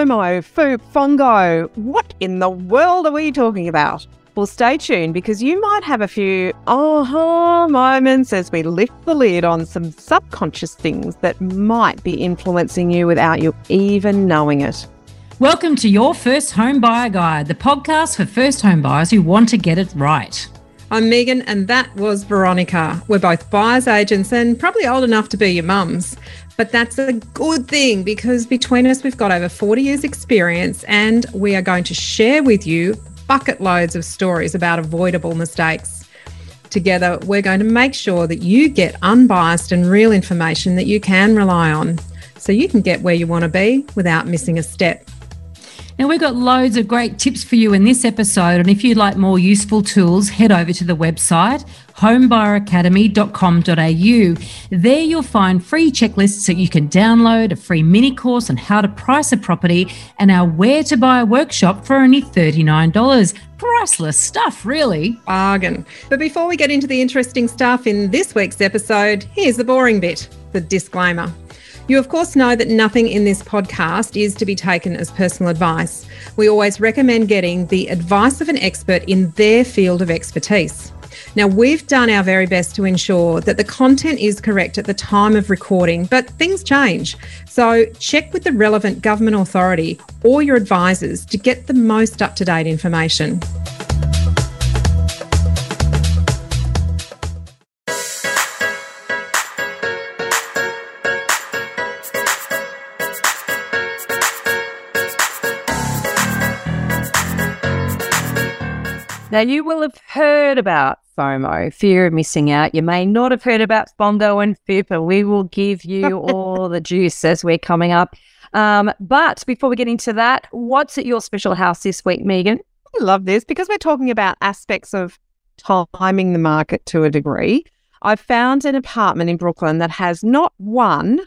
FOMO, fu- FONGO. What in the world are we talking about? Well, stay tuned because you might have a few aha moments as we lift the lid on some subconscious things that might be influencing you without you even knowing it. Welcome to Your First Home Buyer Guide, the podcast for first home buyers who want to get it right. I'm Megan, and that was Veronica. We're both buyers agents and probably old enough to be your mums. But that's a good thing because between us, we've got over 40 years' experience and we are going to share with you bucket loads of stories about avoidable mistakes. Together, we're going to make sure that you get unbiased and real information that you can rely on so you can get where you want to be without missing a step. Now, we've got loads of great tips for you in this episode. And if you'd like more useful tools, head over to the website homebuyeracademy.com.au. There you'll find free checklists that you can download, a free mini course on how to price a property, and our Where to Buy workshop for only $39. Priceless stuff, really. Bargain. But before we get into the interesting stuff in this week's episode, here's the boring bit the disclaimer. You, of course, know that nothing in this podcast is to be taken as personal advice. We always recommend getting the advice of an expert in their field of expertise. Now, we've done our very best to ensure that the content is correct at the time of recording, but things change. So, check with the relevant government authority or your advisors to get the most up to date information. Now, you will have heard about FOMO, fear of missing out. You may not have heard about FONGO and FOOP, and we will give you all the juice as we're coming up. Um, but before we get into that, what's at your special house this week, Megan? I love this because we're talking about aspects of timing the market to a degree. I found an apartment in Brooklyn that has not one,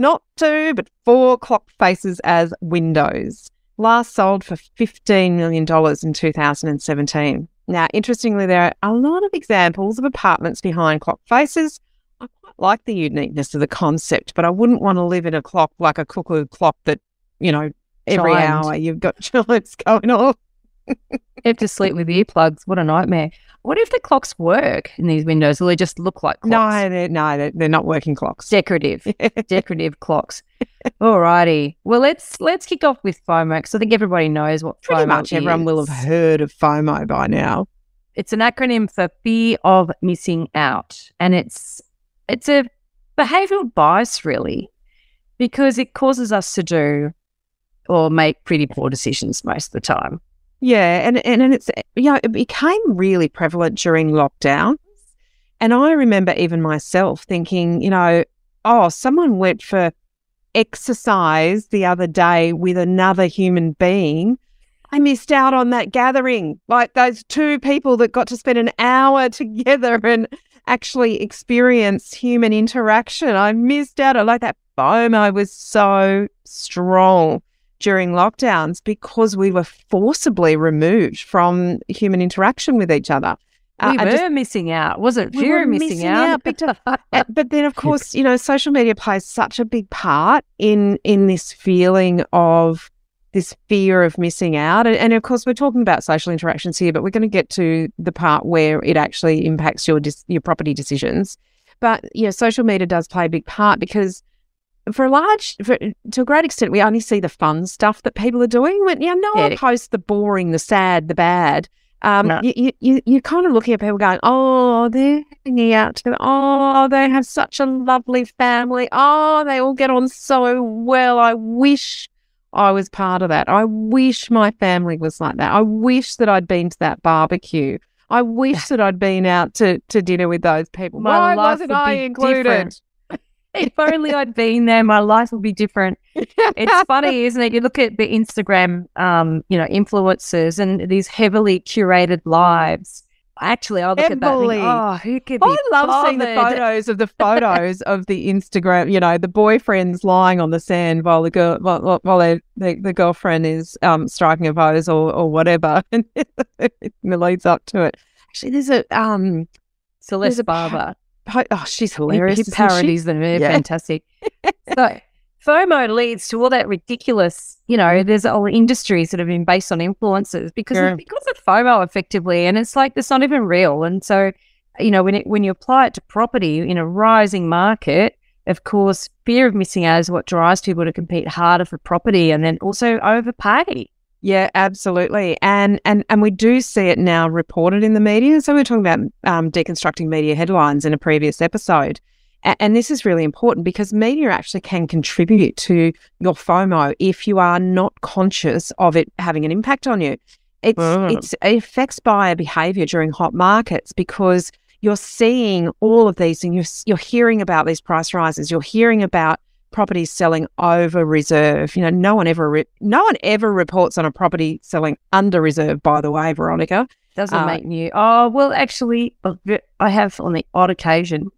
not two, but four clock faces as windows last sold for $15 million in 2017. Now, interestingly, there are a lot of examples of apartments behind clock faces. I quite like the uniqueness of the concept, but I wouldn't want to live in a clock like a cuckoo clock that, you know, every Chimed. hour you've got chimes going off. you have to sleep with earplugs. What a nightmare. What if the clocks work in these windows? Will they just look like clocks? No, they're, no, they're, they're not working clocks. Decorative, decorative clocks. Alrighty. Well, let's let's kick off with FOMO because I think everybody knows what Pretty FOMO much is. everyone will have heard of FOMO by now. It's an acronym for fear of missing out, and it's it's a behavioural bias really, because it causes us to do or make pretty poor decisions most of the time. Yeah, and, and and it's you know it became really prevalent during lockdown, and I remember even myself thinking, you know, oh, someone went for exercise the other day with another human being. I missed out on that gathering, like those two people that got to spend an hour together and actually experience human interaction. I missed out. I like that FOMO was so strong during lockdowns because we were forcibly removed from human interaction with each other. Uh, we uh, were just, missing out. Was it fear of missing, missing out? out but, but then, of course, you know, social media plays such a big part in in this feeling of this fear of missing out. And, and, of course, we're talking about social interactions here, but we're going to get to the part where it actually impacts your dis- your property decisions. But yeah, social media does play a big part because for a large, for, to a great extent, we only see the fun stuff that people are doing. When yeah, no one posts the boring, the sad, the bad. Um, no. you, you, you're kind of looking at people going, oh, they're hanging out together. Oh, they have such a lovely family. Oh, they all get on so well. I wish I was part of that. I wish my family was like that. I wish that I'd been to that barbecue. I wish that I'd been out to, to dinner with those people. My Why life wasn't would I included? Different if only I'd been there, my life would be different. It's funny, isn't it? You look at the Instagram, um, you know, influencers and these heavily curated lives. Actually, I look heavily. at that. Think, oh, who could I love bothered? seeing the photos of the photos of the Instagram. You know, the boyfriend's lying on the sand while the girl, while, while the, the girlfriend is um, striking a pose or, or whatever, and it leads up to it. Actually, there's a um, Celeste Barber oh, she's hilarious. His parodies them are yeah. fantastic. so FOMO leads to all that ridiculous, you know, there's all industries that have been based on influences because Yeah. because of FOMO effectively. And it's like, it's not even real. And so, you know, when it, when you apply it to property in a rising market, of course, fear of missing out is what drives people to compete harder for property and then also overpay. Yeah, absolutely. And and and we do see it now reported in the media. So we we're talking about um, deconstructing media headlines in a previous episode. A- and this is really important because media actually can contribute to your FOMO if you are not conscious of it having an impact on you. It's Mm. it's it affects buyer behavior during hot markets because you're seeing all of these and you're you're hearing about these price rises. You're hearing about properties selling over reserve. You know, no one ever re- no one ever reports on a property selling under reserve. By the way, Veronica. Doesn't Uh, make you, oh, well, actually, I have on the odd occasion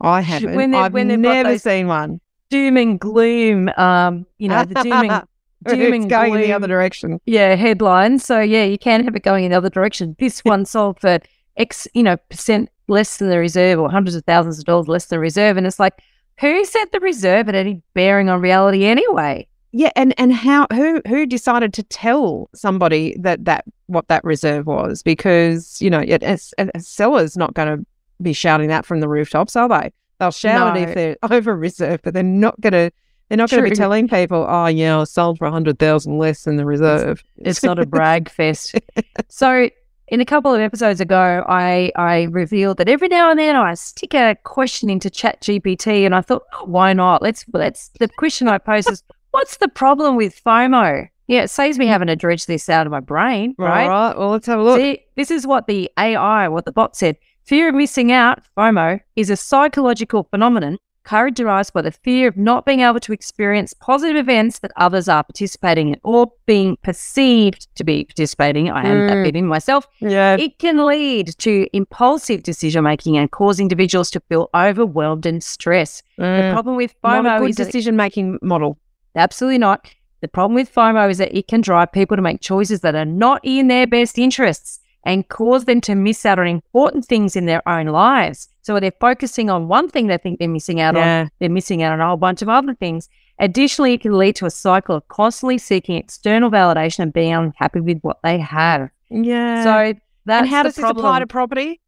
I haven't. when I've when never seen one. doom and gloom, um, you know, the doom and doom it's and going in the other direction. yeah, headlines. So yeah, you can have it going in the other direction. This one sold for X, you know, percent less than the reserve or hundreds of thousands of dollars less than the reserve. And it's like, who said the reserve had any bearing on reality anyway? Yeah, and and how who who decided to tell somebody that that what that reserve was? Because you know, it, a, a seller's not going to be shouting that from the rooftops, are they? They'll shout it if they're over reserve, but they're not going to. They're not going to be telling people, "Oh, yeah, I sold for a hundred thousand less than the reserve." It's not a brag fest. So in a couple of episodes ago, I I revealed that every now and then I stick a question into Chat GPT, and I thought, oh, why not? Let's let's. The question I posed is, what's the problem with FOMO? Yeah, it saves me having to dredge this out of my brain, right? All right. Well, let's have a look. See, this is what the AI, what the bot said. Fear of missing out, FOMO, is a psychological phenomenon characterized by the fear of not being able to experience positive events that others are participating in or being perceived to be participating. I am that Mm. bit in myself. yeah. It can lead to impulsive decision making and cause individuals to feel overwhelmed and stressed. The Mm. problem with Not a FOMO good is decision making model. Absolutely not. The problem with FOMO is that it can drive people to make choices that are not in their best interests and cause them to miss out on important things in their own lives. So they're focusing on one thing they think they're missing out on, they're missing out on a whole bunch of other things. Additionally, it can lead to a cycle of constantly seeking external validation and being unhappy with what they have. Yeah. So that's and how does this apply to property?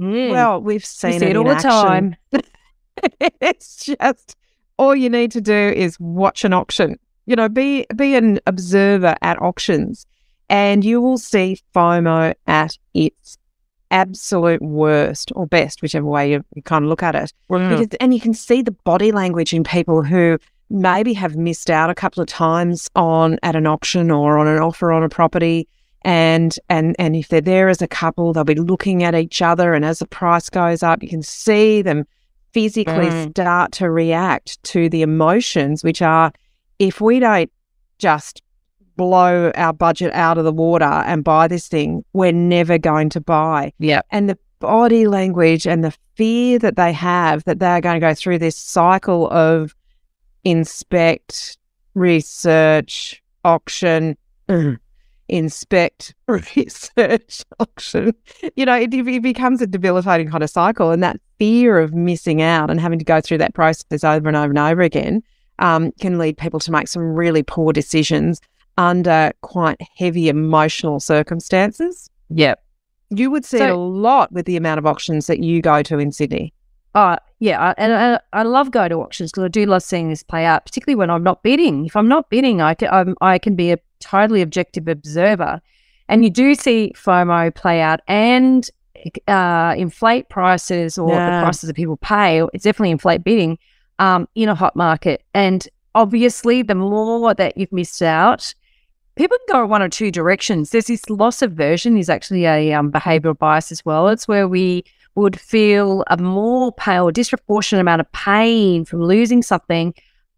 Mm. Well, we've seen see it in all the time. it's just all you need to do is watch an auction. You know, be be an observer at auctions, and you will see FOMO at its absolute worst or best, whichever way you, you kind of look at it. Because, and you can see the body language in people who maybe have missed out a couple of times on at an auction or on an offer on a property. And and and if they're there as a couple, they'll be looking at each other. And as the price goes up, you can see them physically Mm. start to react to the emotions, which are if we don't just blow our budget out of the water and buy this thing, we're never going to buy Yeah. and the body language and the fear that they have that they're going to go through this cycle of inspect, research, auction, inspect, research, auction. You know, it, it becomes a debilitating kind of cycle. And that fear of missing out and having to go through that process over and over and over again um, can lead people to make some really poor decisions under quite heavy emotional circumstances. Yep. You would see it a lot with the amount of auctions that you go to in Sydney. Uh, yeah, I, and I, I love going to auctions because I do love seeing this play out, particularly when I'm not bidding. If I'm not bidding, I can, I'm, I can be a totally objective observer. And you do see FOMO play out and uh, inflate prices or Yeah. the prices that people pay. It's definitely inflate bidding um, in a hot market. And obviously, the more that you've missed out, people can go one or two directions. There's this loss aversion is actually a um, behavioral bias as well. It's where we would feel a more pain or disproportionate amount of pain from losing something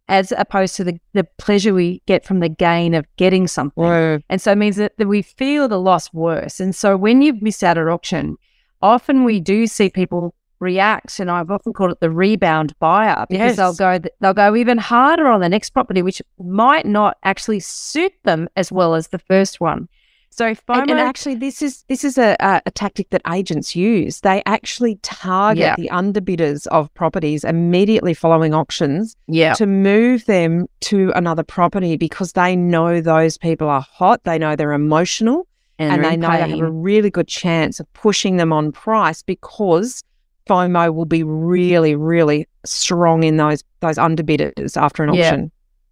as opposed to the, the pleasure we get from the gain of getting something. And so it means that, that we feel the loss worse. And so when you've missed out at auction, often we do see people react, and I've often called it the rebound buyer because they'll go they'll go even harder on the next property, which might not actually suit them as well as the first one. So FOMO, and, and, actually, this is this is a, a, a, tactic that agents use. They actually target yeah. the underbidders of properties immediately following auctions, yeah. to move them to another property because they know those people are hot. They know they're emotional, and, and they know they have a really good chance of pushing them on price because FOMO will be really, really strong in those those underbidders after an auction.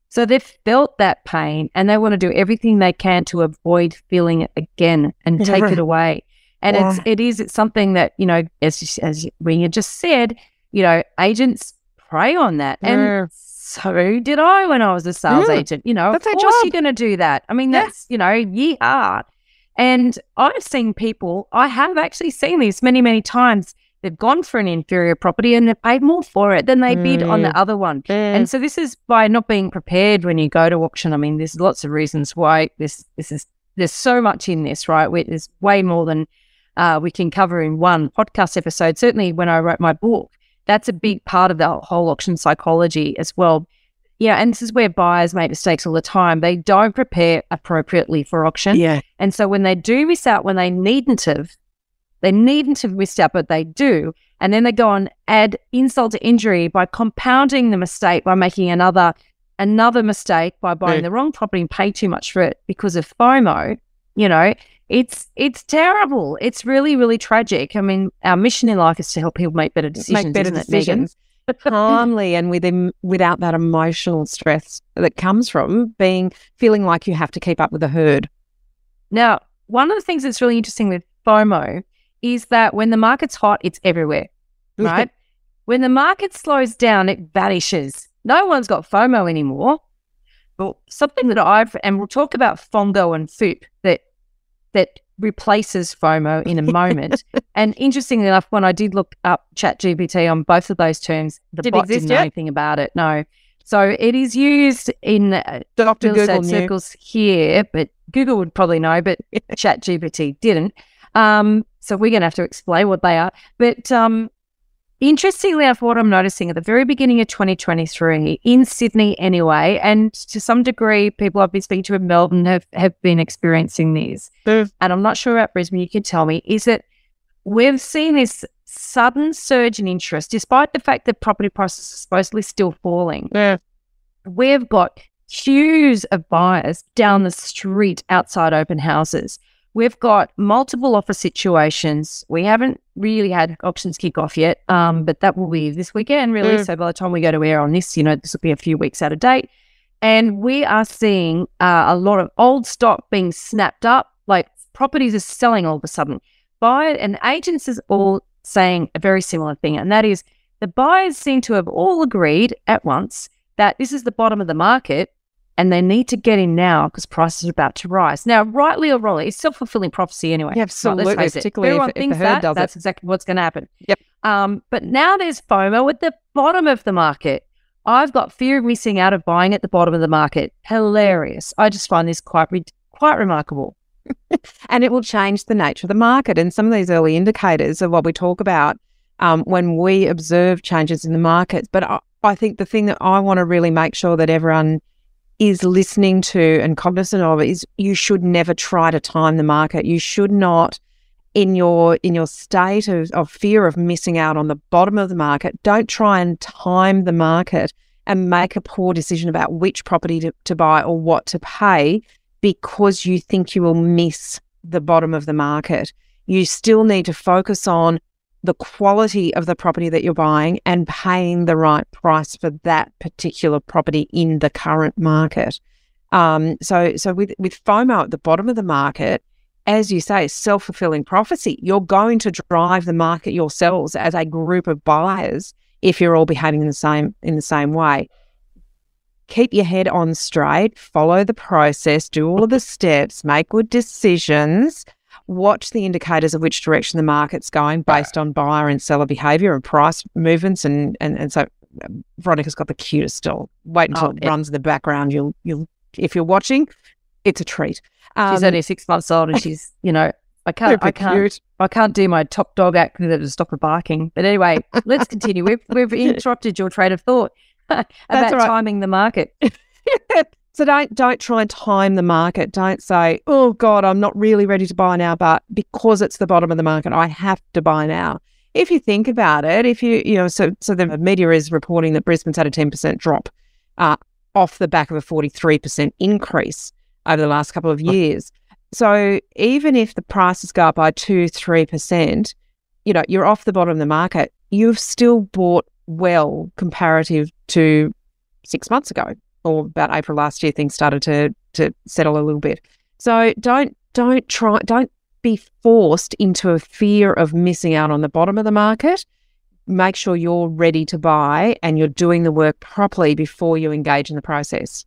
So they've felt that pain and they want to do everything they can to avoid feeling it again and take it away. And yeah. it's it is it's something that you know as as we just said, you know, agents prey on that, and yeah. so did I when I was a sales mm. agent. You know, that's of course you're going to do that. I mean, that's you know, ye are. And I've seen people. I have actually seen this many many times they've gone for an inferior property and they've paid more for it than they mm. bid on the mm. other one. Mm. And so this is by not being prepared when you go to auction. I mean, there's lots of reasons why this this is there's so much in this, right? There's way more than uh, we can cover in one podcast episode. Certainly, when I wrote my book, that's a big part of the whole auction psychology as well. Yeah, and this is where buyers make mistakes all the time. They don't prepare appropriately for auction. Yeah. And so when they do miss out when they needn't have, they needn't have missed out, but they do. And then they go on add insult to injury by compounding the mistake by making another another mistake by buying the wrong property and pay too much for it because of FOMO. You know, it's it's terrible. It's really really tragic. I mean, our mission in life is to help people make better decisions. Make better decisions. calmly and with without that emotional stress that comes from being feeling like you have to keep up with the herd. Now, one of the things that's really interesting with FOMO is that when the market's hot, it's everywhere, right? when the market slows down, it vanishes. No one's got FOMO anymore. But something that I've, and we'll talk about FOMO and FOOP that that replaces FOMO in a moment. and interestingly enough, when I did look up ChatGPT on both of those terms, the did bot didn't know anything about it. No. So it is used in uh, Dr. Google circles here, but Google would probably know, but ChatGPT didn't. Um, so we're going to have to explain what they are. But um, interestingly enough, what I'm noticing at the very beginning of 2023 in Sydney, anyway, and to some degree, people I've been speaking to in Melbourne have, have been experiencing these. Mm. And I'm not sure about Brisbane, you can tell me, is that we've seen this sudden surge in interest, despite the fact that property prices are supposedly still falling. Yeah. We've got queues of buyers down the street outside open houses We've got multiple offer situations. We haven't really had auctions kick off yet, um, but that will be this weekend, really. Mm. So by the time we go to air on this, you know, this will be a few weeks out of date. And we are seeing uh, a lot of old stock being snapped up, like properties are selling all of a sudden. Buyer and agents is all saying a very similar thing, and that is the buyers seem to have all agreed at once that this is the bottom of the market and they need to get in now because prices are about to rise. Now, rightly or wrongly, it's self fulfilling prophecy anyway. Yeah, absolutely. Right, particularly Everyone if, thinks if that, that's it. exactly what's going to happen. Yep. Um, but now there's FOMO at the bottom of the market. I've got fear of missing out of buying at the bottom of the market. Hilarious. I just find this quite re- quite remarkable. and it will change the nature of the market. And some of these early indicators of what we talk about um, when we observe changes in the markets. But I, I think the thing that I want to really make sure that everyone is listening to and cognizant of is you should never try to time the market. You should not in your in your state of, of fear of missing out on the bottom of the market, don't try and time the market and make a poor decision about which property to, to buy or what to pay because you think you will miss the bottom of the market. You still need to focus on the quality of the property that you're buying and paying the right price for that particular property in the current market. Um, so, so with with FOMO at the bottom of the market, as you say, self fulfilling prophecy. You're going to drive the market yourselves as a group of buyers if you're all behaving in the same in the same way. Keep your head on straight, follow the process, do all of the steps, make good decisions watch the indicators of which direction the market's going based on buyer and seller behavior and price movements. And, and, and so um, Veronica's got the cutest still. Wait until oh, it runs in the background. You'll, you'll, if you're watching, it's a treat. Um, she's only six months old and she's, you know, I can't, I can't, cute. I can't do my top dog act to stop her barking. But anyway, let's continue. We've, we've interrupted your train of thought about right. timing the market. So don't don't try and time the market. Don't say, "Oh God, I'm not really ready to buy now," but because it's the bottom of the market, I have to buy now. If you think about it, if you you know, so so the media is reporting that Brisbane's had a ten percent drop uh, off the back of a forty three percent increase over the last couple of years. So even if the prices go up by two three percent, you know you're off the bottom of the market. You've still bought well comparative to six months ago or about April last year, things started to to settle a little bit. So don't don't try don't be forced into a fear of missing out on the bottom of the market. Make sure you're ready to buy and you're doing the work properly before you engage in the process.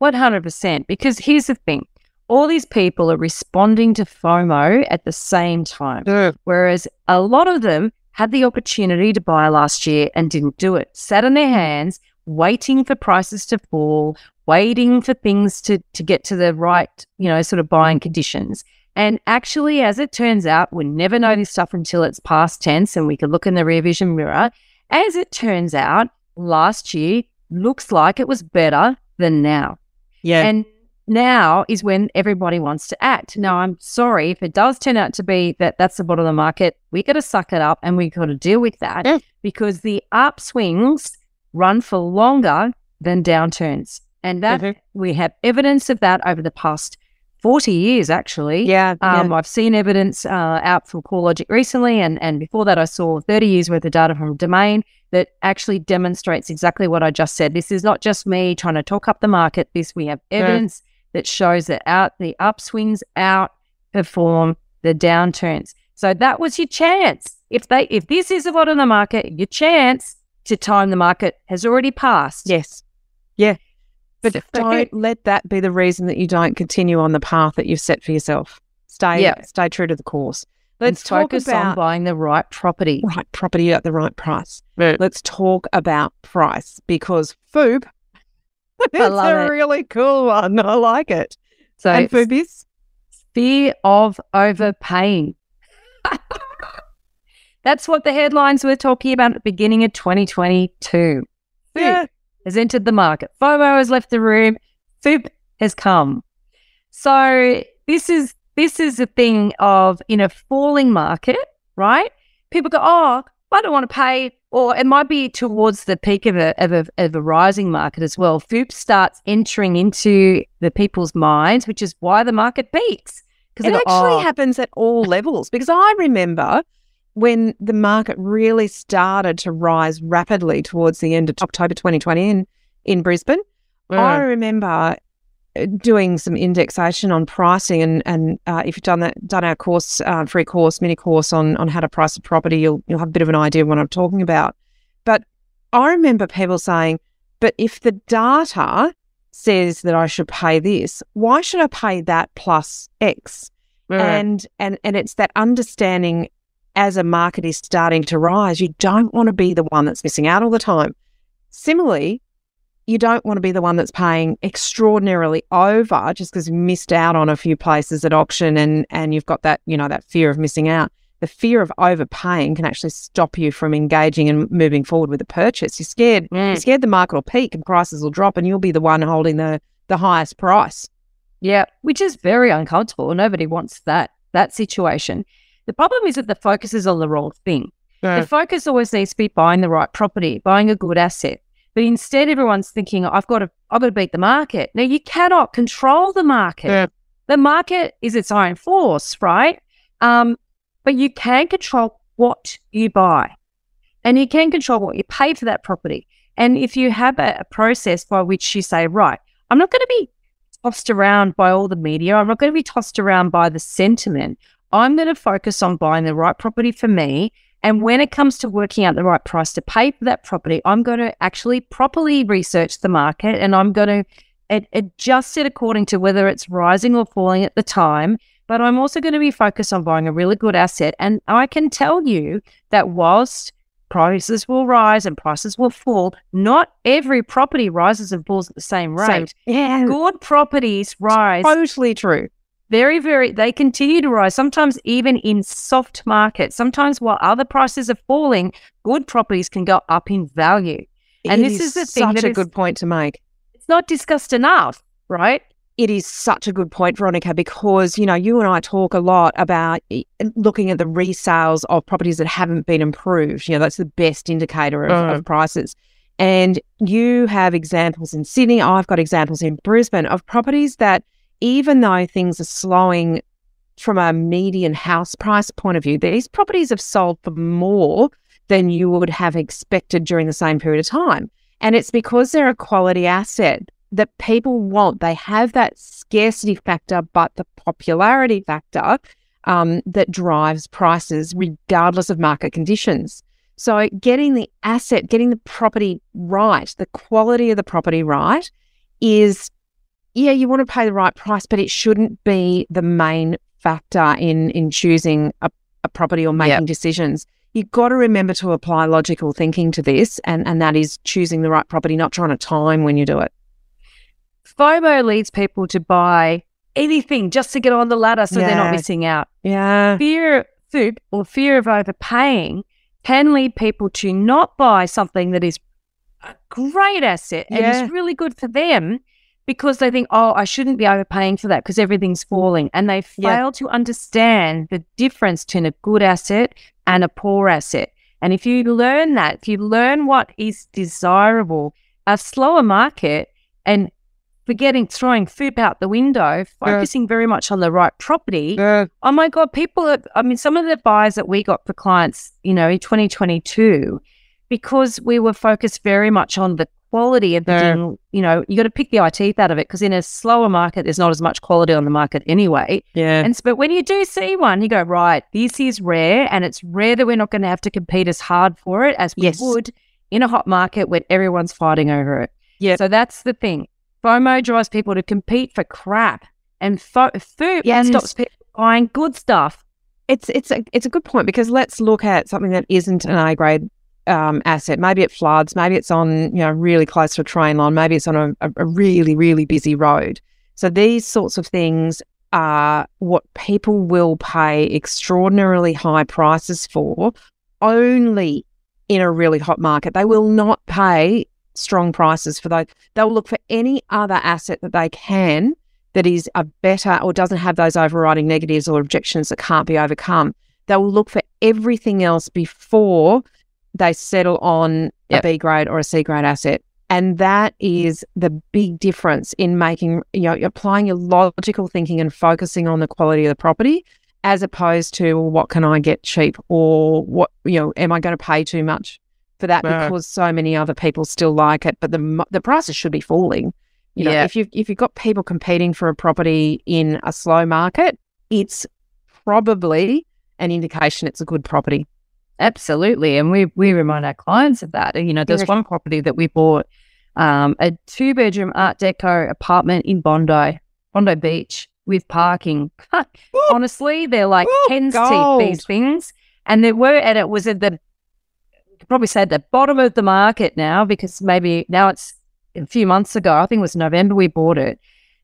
100%. Because here's the thing all these people are responding to FOMO at the same time. Yeah. Whereas a lot of them had the opportunity to buy last year and didn't do it, sat on their hands, waiting for prices to fall, waiting for things to, to get to the right, you know, sort of buying conditions. And actually, as it turns out, we never know this stuff until it's past tense and we can look in the rear vision mirror. As it turns out, last year looks like it was better than now. Yeah. And now is when everybody wants to act. Now, I'm sorry if it does turn out to be that that's the bottom of the market. We got to suck it up and we got to deal with that mm. because the upswings run for longer than downturns. And that Mhm. we have evidence of that over the past 40 years, actually. yeah. Um, I've seen evidence uh, out from CoreLogic recently, and, and before that, I saw 30 years worth of data from Domain that actually demonstrates exactly what I just said. This is not just me trying to talk up the market. This we have evidence that shows that out the upswings outperform the downturns. So that was your chance. If they if this is the bottom of the market, your chance to time the market has already passed. yes. Yeah. But So- don't let that be the reason that you don't continue on the path that you've set for yourself. Stay Yeah. stay true to the course. Let's talk focus on about buying the right property. right property at the right price. Let's talk about price because FOOP it's a it. really cool one. I like it. So and FOOP is fear of overpaying. That's what the headlines were talking about at the beginning of 2022. yeah. has entered the market. FOMO has left the room. FOOP has come. So this is this is a thing of in a falling market, right? People go, oh, I don't want to pay, or it might be towards the peak of a of a, of a rising market as well. FOOP starts entering into the people's minds, which is why the market peaks. Because It actually oh. happens at all levels because I remember when the market really started to rise rapidly towards the end of October 2020 in, in Brisbane. I remember uh, doing some indexation on pricing, and and uh, if you've done that, done our course, uh, free course, mini course on on how to price a property, you'll you'll have a bit of an idea of what I'm talking about. But I remember people saying, "But if the data says that I should pay this, why should I pay that plus X?" and and and it's that understanding as a market is starting to rise you don't want to be the one that's missing out all the time. Similarly you don't want to be the one that's paying extraordinarily over just because you missed out on a few places at auction and and you've got that you know that fear of missing out. The fear of overpaying can actually stop you from engaging and moving forward with a purchase. You're scared mm. you're scared the market will peak and prices will drop and you'll be the one holding the the highest price. Yeah, which is very uncomfortable. Nobody wants that that situation. The problem is that the focus is on the wrong thing. The focus always needs to be buying the right property, buying a good asset. But instead, everyone's thinking, "I've got to, I've got to beat the market." Now, you cannot control the market. Yeah. The market is its own force, right? Um, but you can control what you buy, and you can control what you pay for that property. And if you have a, a process by which you say, "Right, I'm not going to be tossed around by all the media. I'm not going to be tossed around by the sentiment. I'm going to focus on buying the right property for me. And when it comes to working out the right price to pay for that property, I'm going to actually properly research the market and I'm going to ad- adjust it according to whether it's rising or falling at the time. But I'm also going to be focused on buying a really good asset. And I can tell you that whilst prices will rise and prices will fall, not every property rises and falls at the same rate Same. yeah good properties rise totally true very, very, they continue to rise, sometimes even in soft markets. Sometimes while other prices are falling, good properties can go up in value. And It this is the thing such that a is- good point to make. It's not discussed enough. right? It is such a good point, Veronica, because you know you and I talk a lot about looking at the resales of properties that haven't been improved. You know that's the best indicator of, mm. of prices. And you have examples in Sydney. I've got examples in Brisbane of properties that, even though things are slowing from a median house price point of view, these properties have sold for more than you would have expected during the same period of time. And it's because they're a quality asset that people want. They have that scarcity factor, but the popularity factor um, that drives prices regardless of market conditions. So, getting the asset, getting the property right, the quality of the property right is, yeah, you want to pay the right price, but it shouldn't be the main factor in in choosing a, a property or making yep. decisions. You've got to remember to apply logical thinking to this, and, and that is choosing the right property, not trying to time when you do it. FOMO leads people to buy anything just to get on the ladder so yeah. they're not missing out. Yeah. Fear FOOP or fear of overpaying can lead people to not buy something that is a great asset and is really good for them because they think, oh, I shouldn't be overpaying for that because everything's mm. falling. And they fail yeah. to understand the difference between a good asset and a poor asset. And if you learn that, if you learn what is desirable, a slower market and forgetting throwing FOOP out the window, focusing yeah. very much on the right property. Yeah. Oh my God, people are, I mean, some of the buyers that we got for clients, you know, in 2022, because we were focused very much on the quality of the mm-hmm. yeah. you know, you got to pick the eye teeth out of it because in a slower market, there's not as much quality on the market anyway. Yeah. And but when you do see one, you go, right, this is rare, and it's rare that we're not going to have to compete as hard for it as we yes. would in a hot market when everyone's fighting over it. Yeah. So that's the thing. FOMO drives people to compete for crap, and fo- FOOP yeah, stops people buying good stuff. It's it's a it's a good point because let's look at something that isn't an A grade um, asset. Maybe it floods. Maybe it's on you know really close to a train line. Maybe it's on a, a really really busy road. So these sorts of things are what people will pay extraordinarily high prices for only in a really hot market. They will not pay strong prices for those. They'll look for any other asset that they can that is a better or doesn't have those overriding negatives or objections that can't be overcome. They will look for everything else before they settle on yep. a B grade or a C grade asset. And that is the big difference in making, you know, applying your logical thinking and focusing on the quality of the property as opposed to well, what can I get cheap or what, you know, am I going to pay too much for that because so many other people still like it, but the the prices should be falling. You know, yeah. if you if you've got people competing for a property in a slow market, it's probably an indication it's a good property. Absolutely, and we we remind our clients of that. You know, there's one property that we bought, um, a two bedroom Art Deco apartment in Bondi, Bondi Beach with parking. Honestly, they're like pens teeth these things, and there were and it was at the could probably say at the bottom of the market now because maybe now it's a few months ago. I think it was November we bought it,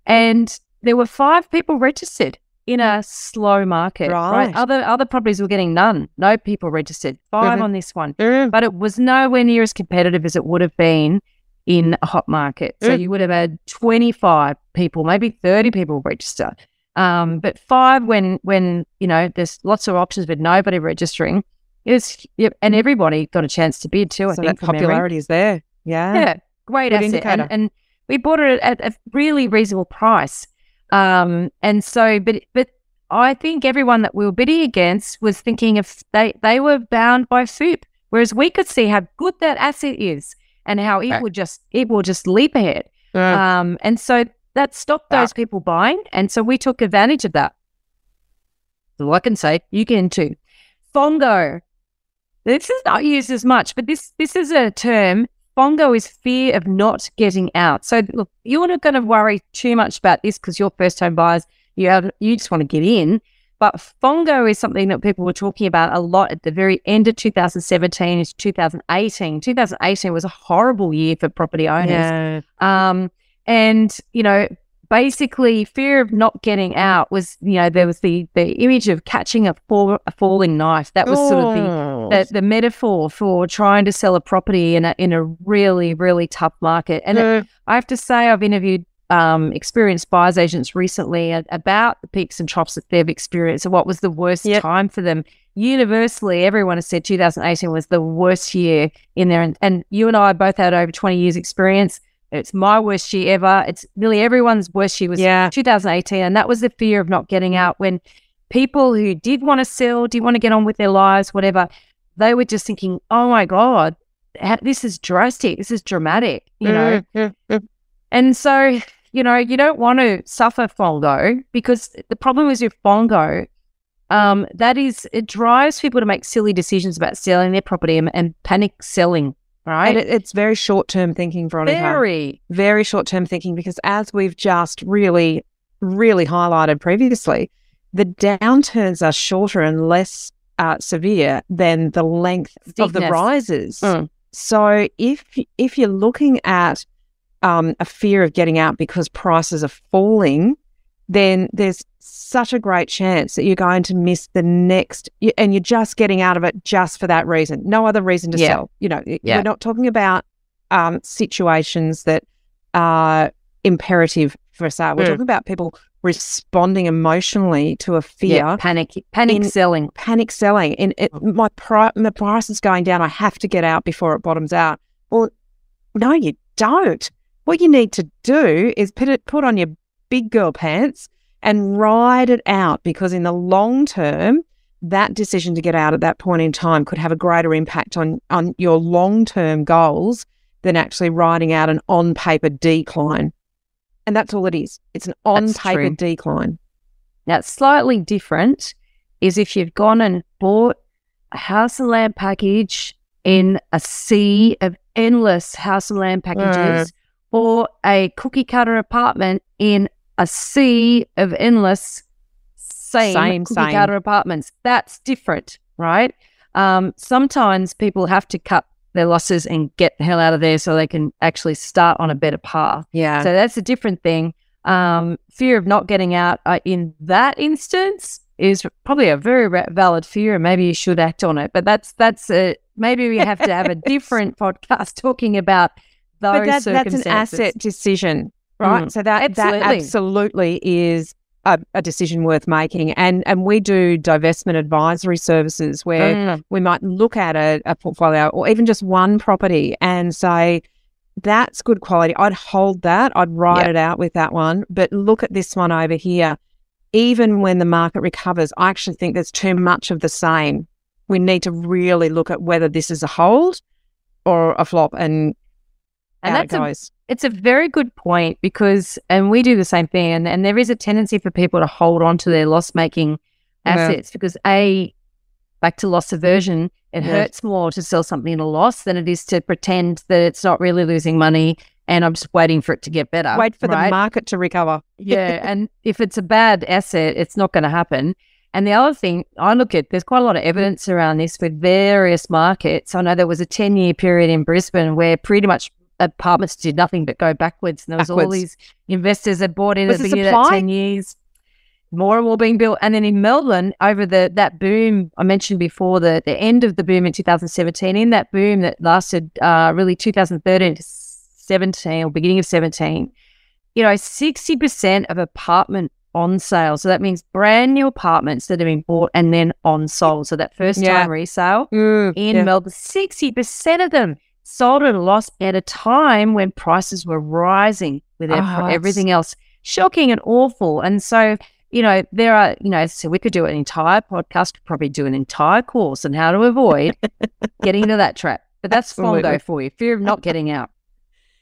and there were five people registered in a slow market. Right. right? Other other properties were getting none, no people registered. 5 mm-hmm. on this one, mm-hmm. but it was nowhere near as competitive as it would have been in a hot market. So mm. you would have had twenty five people, maybe thirty people register. Um, but five when when you know there's lots of options but nobody registering was, yep, and everybody got a chance to bid too. So I think popularity is there. Yeah, yeah, great Good asset, and, and, we bought it at a really reasonable price. Um, and so, but but I think everyone that we were bidding against was thinking if they they were bound by FOOP, whereas we could see how good that asset is and how it would just it will just leap ahead. Yeah. Um, and so that stopped those people buying, and so we took advantage of that. So I can say you can too. Fongo, this is not used as much, but this this is a term. FOMO is fear of not getting out. So look, you're not going to worry too much about this because you're first home buyers. You have you just want to get in. But Fongo is something that people were talking about a lot at the very end of 2017 to 2018. 2018 was a horrible year for property owners. Yeah. Um, and, you know, basically fear of not getting out was you know there was the the image of catching a, fall, a falling knife that was sort of the, the, the metaphor for trying to sell a property in a in a really really tough market and it, i have to say i've interviewed um, experienced buyers agents recently about the peaks and troughs that they've experienced and what was the worst yep. time for them. Universally, everyone has said 2018 was the worst year in there. And, and you and I both had over 20 years experience. It's my worst year ever. It's nearly everyone's worst year was yeah. 2018. And that was the fear of not getting out when people who did want to sell, did want to get on with their lives, whatever, they were just thinking, oh my God, this is drastic. This is dramatic, you know? Mm-hmm. and so, you know, you don't want to suffer FOMO because the problem is with FOMO, um, that is, it drives people to make silly decisions about selling their property and, and panic selling right? It, it's very short term thinking, Veronica. Very, very short term thinking because as we've just really, really highlighted previously, the downturns are shorter and less uh, severe than the length Steepness. of the rises. Mm. So if if you're looking at um, a fear of getting out because prices are falling, then there's such a great chance that you're going to miss the next, and you're just getting out of it just for that reason. No other reason to yeah. sell. You know, yeah. we're not talking about um, situations that are imperative for sale. We're mm. talking about people responding emotionally to a fear, yeah, panic, panic in, selling, panic selling. And it, mm. my pri- my price is going down. I have to get out before it bottoms out. Well, no, you don't. What you need to do is put it put on your big girl pants and ride it out because in the long term, that decision to get out at that point in time could have a greater impact on on your long term goals than actually riding out an on paper decline. And that's all it is. It's an on paper decline. Now, slightly different is if you've gone and bought a house and land package in a sea of endless house and land packages mm. or a cookie cutter apartment in a sea of endless same, same cookie same. cutter apartments. That's different, right? Um, sometimes people have to cut their losses and get the hell out of there so they can actually start on a better path. Yeah. So that's a different thing. Um, fear of not getting out uh, in that instance is probably a very valid fear, and maybe you should act on it. But that's that's a maybe we have to have a different podcast talking about those but that, circumstances. That's an asset decision, right? Mm, so that absolutely. that absolutely is a, a, decision worth making. And and we do divestment advisory services where mm. we might look at a, a, portfolio or even just one property and say, that's good quality. I'd hold that. I'd write yep. it out with that one. But look at this one over here. Even when the market recovers, I actually think there's too much of the same. We need to really look at whether this is a hold or a flop and, and that's goes. A- it's a very good point because, and we do the same thing, and, and there is a tendency for people to hold on to their loss making assets yeah. because, A, back to loss aversion, it yeah. hurts more to sell something at a loss than it is to pretend that it's not really losing money and I'm just waiting for it to get better. Wait for right? the market to recover. yeah. And if it's a bad asset, it's not going to happen. And the other thing I look at, there's quite a lot of evidence around this with various markets. I know there was a 10 year period in Brisbane where pretty much apartments did nothing but go backwards. And there was backwards. all these investors that bought in was at the beginning of that 10 years. More and more being built. And then in Melbourne, over the that boom I mentioned before, the, the end of the boom in 2017, in that boom that lasted uh, really 2013 to 17 or beginning of 17, you know, 60% of apartment on sale. So that means brand new apartments that have been bought and then on sold. So that first time yeah. resale mm, in yeah. Melbourne, 60% of them sold at a loss at a time when prices were rising with oh, everything else. Shocking and awful. And so, you know, there are, you know, so we could do an entire podcast, could probably do an entire course on how to avoid getting into that trap. But that's FOMO for you, fear of not getting out.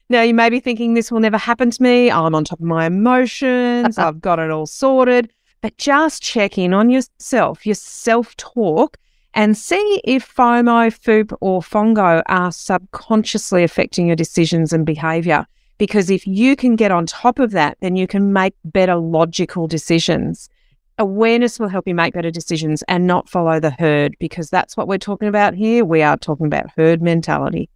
Now, you may be thinking this will never happen to me. I'm on top of my emotions. I've got it all sorted. But just check in on yourself, your self talk, and see if FOMO, FOOP, or FONGO are subconsciously affecting your decisions and behavior. Because if you can get on top of that, then you can make better logical decisions. Awareness will help you make better decisions and not follow the herd, because that's what we're talking about here. We are talking about herd mentality.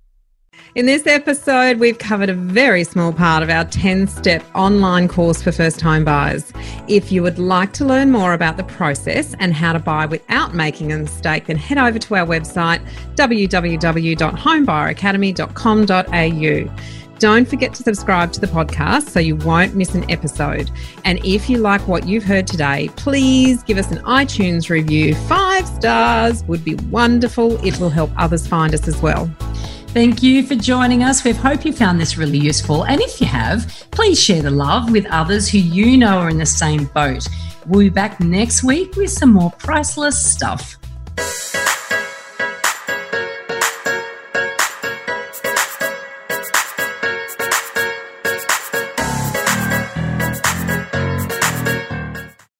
In this episode, we've covered a very small part of our 10 step online course for first time buyers. If you would like to learn more about the process and how to buy without making a mistake, then head over to our website www.homebuyeracademy.com.au. Don't forget to subscribe to the podcast so you won't miss an episode. And if you like what you've heard today, please give us an iTunes review. Five stars would be wonderful. It will help others find us as well. Thank you for joining us. We hope you found this really useful. And if you have, please share the love with others who you know are in the same boat. We'll be back next week with some more priceless stuff.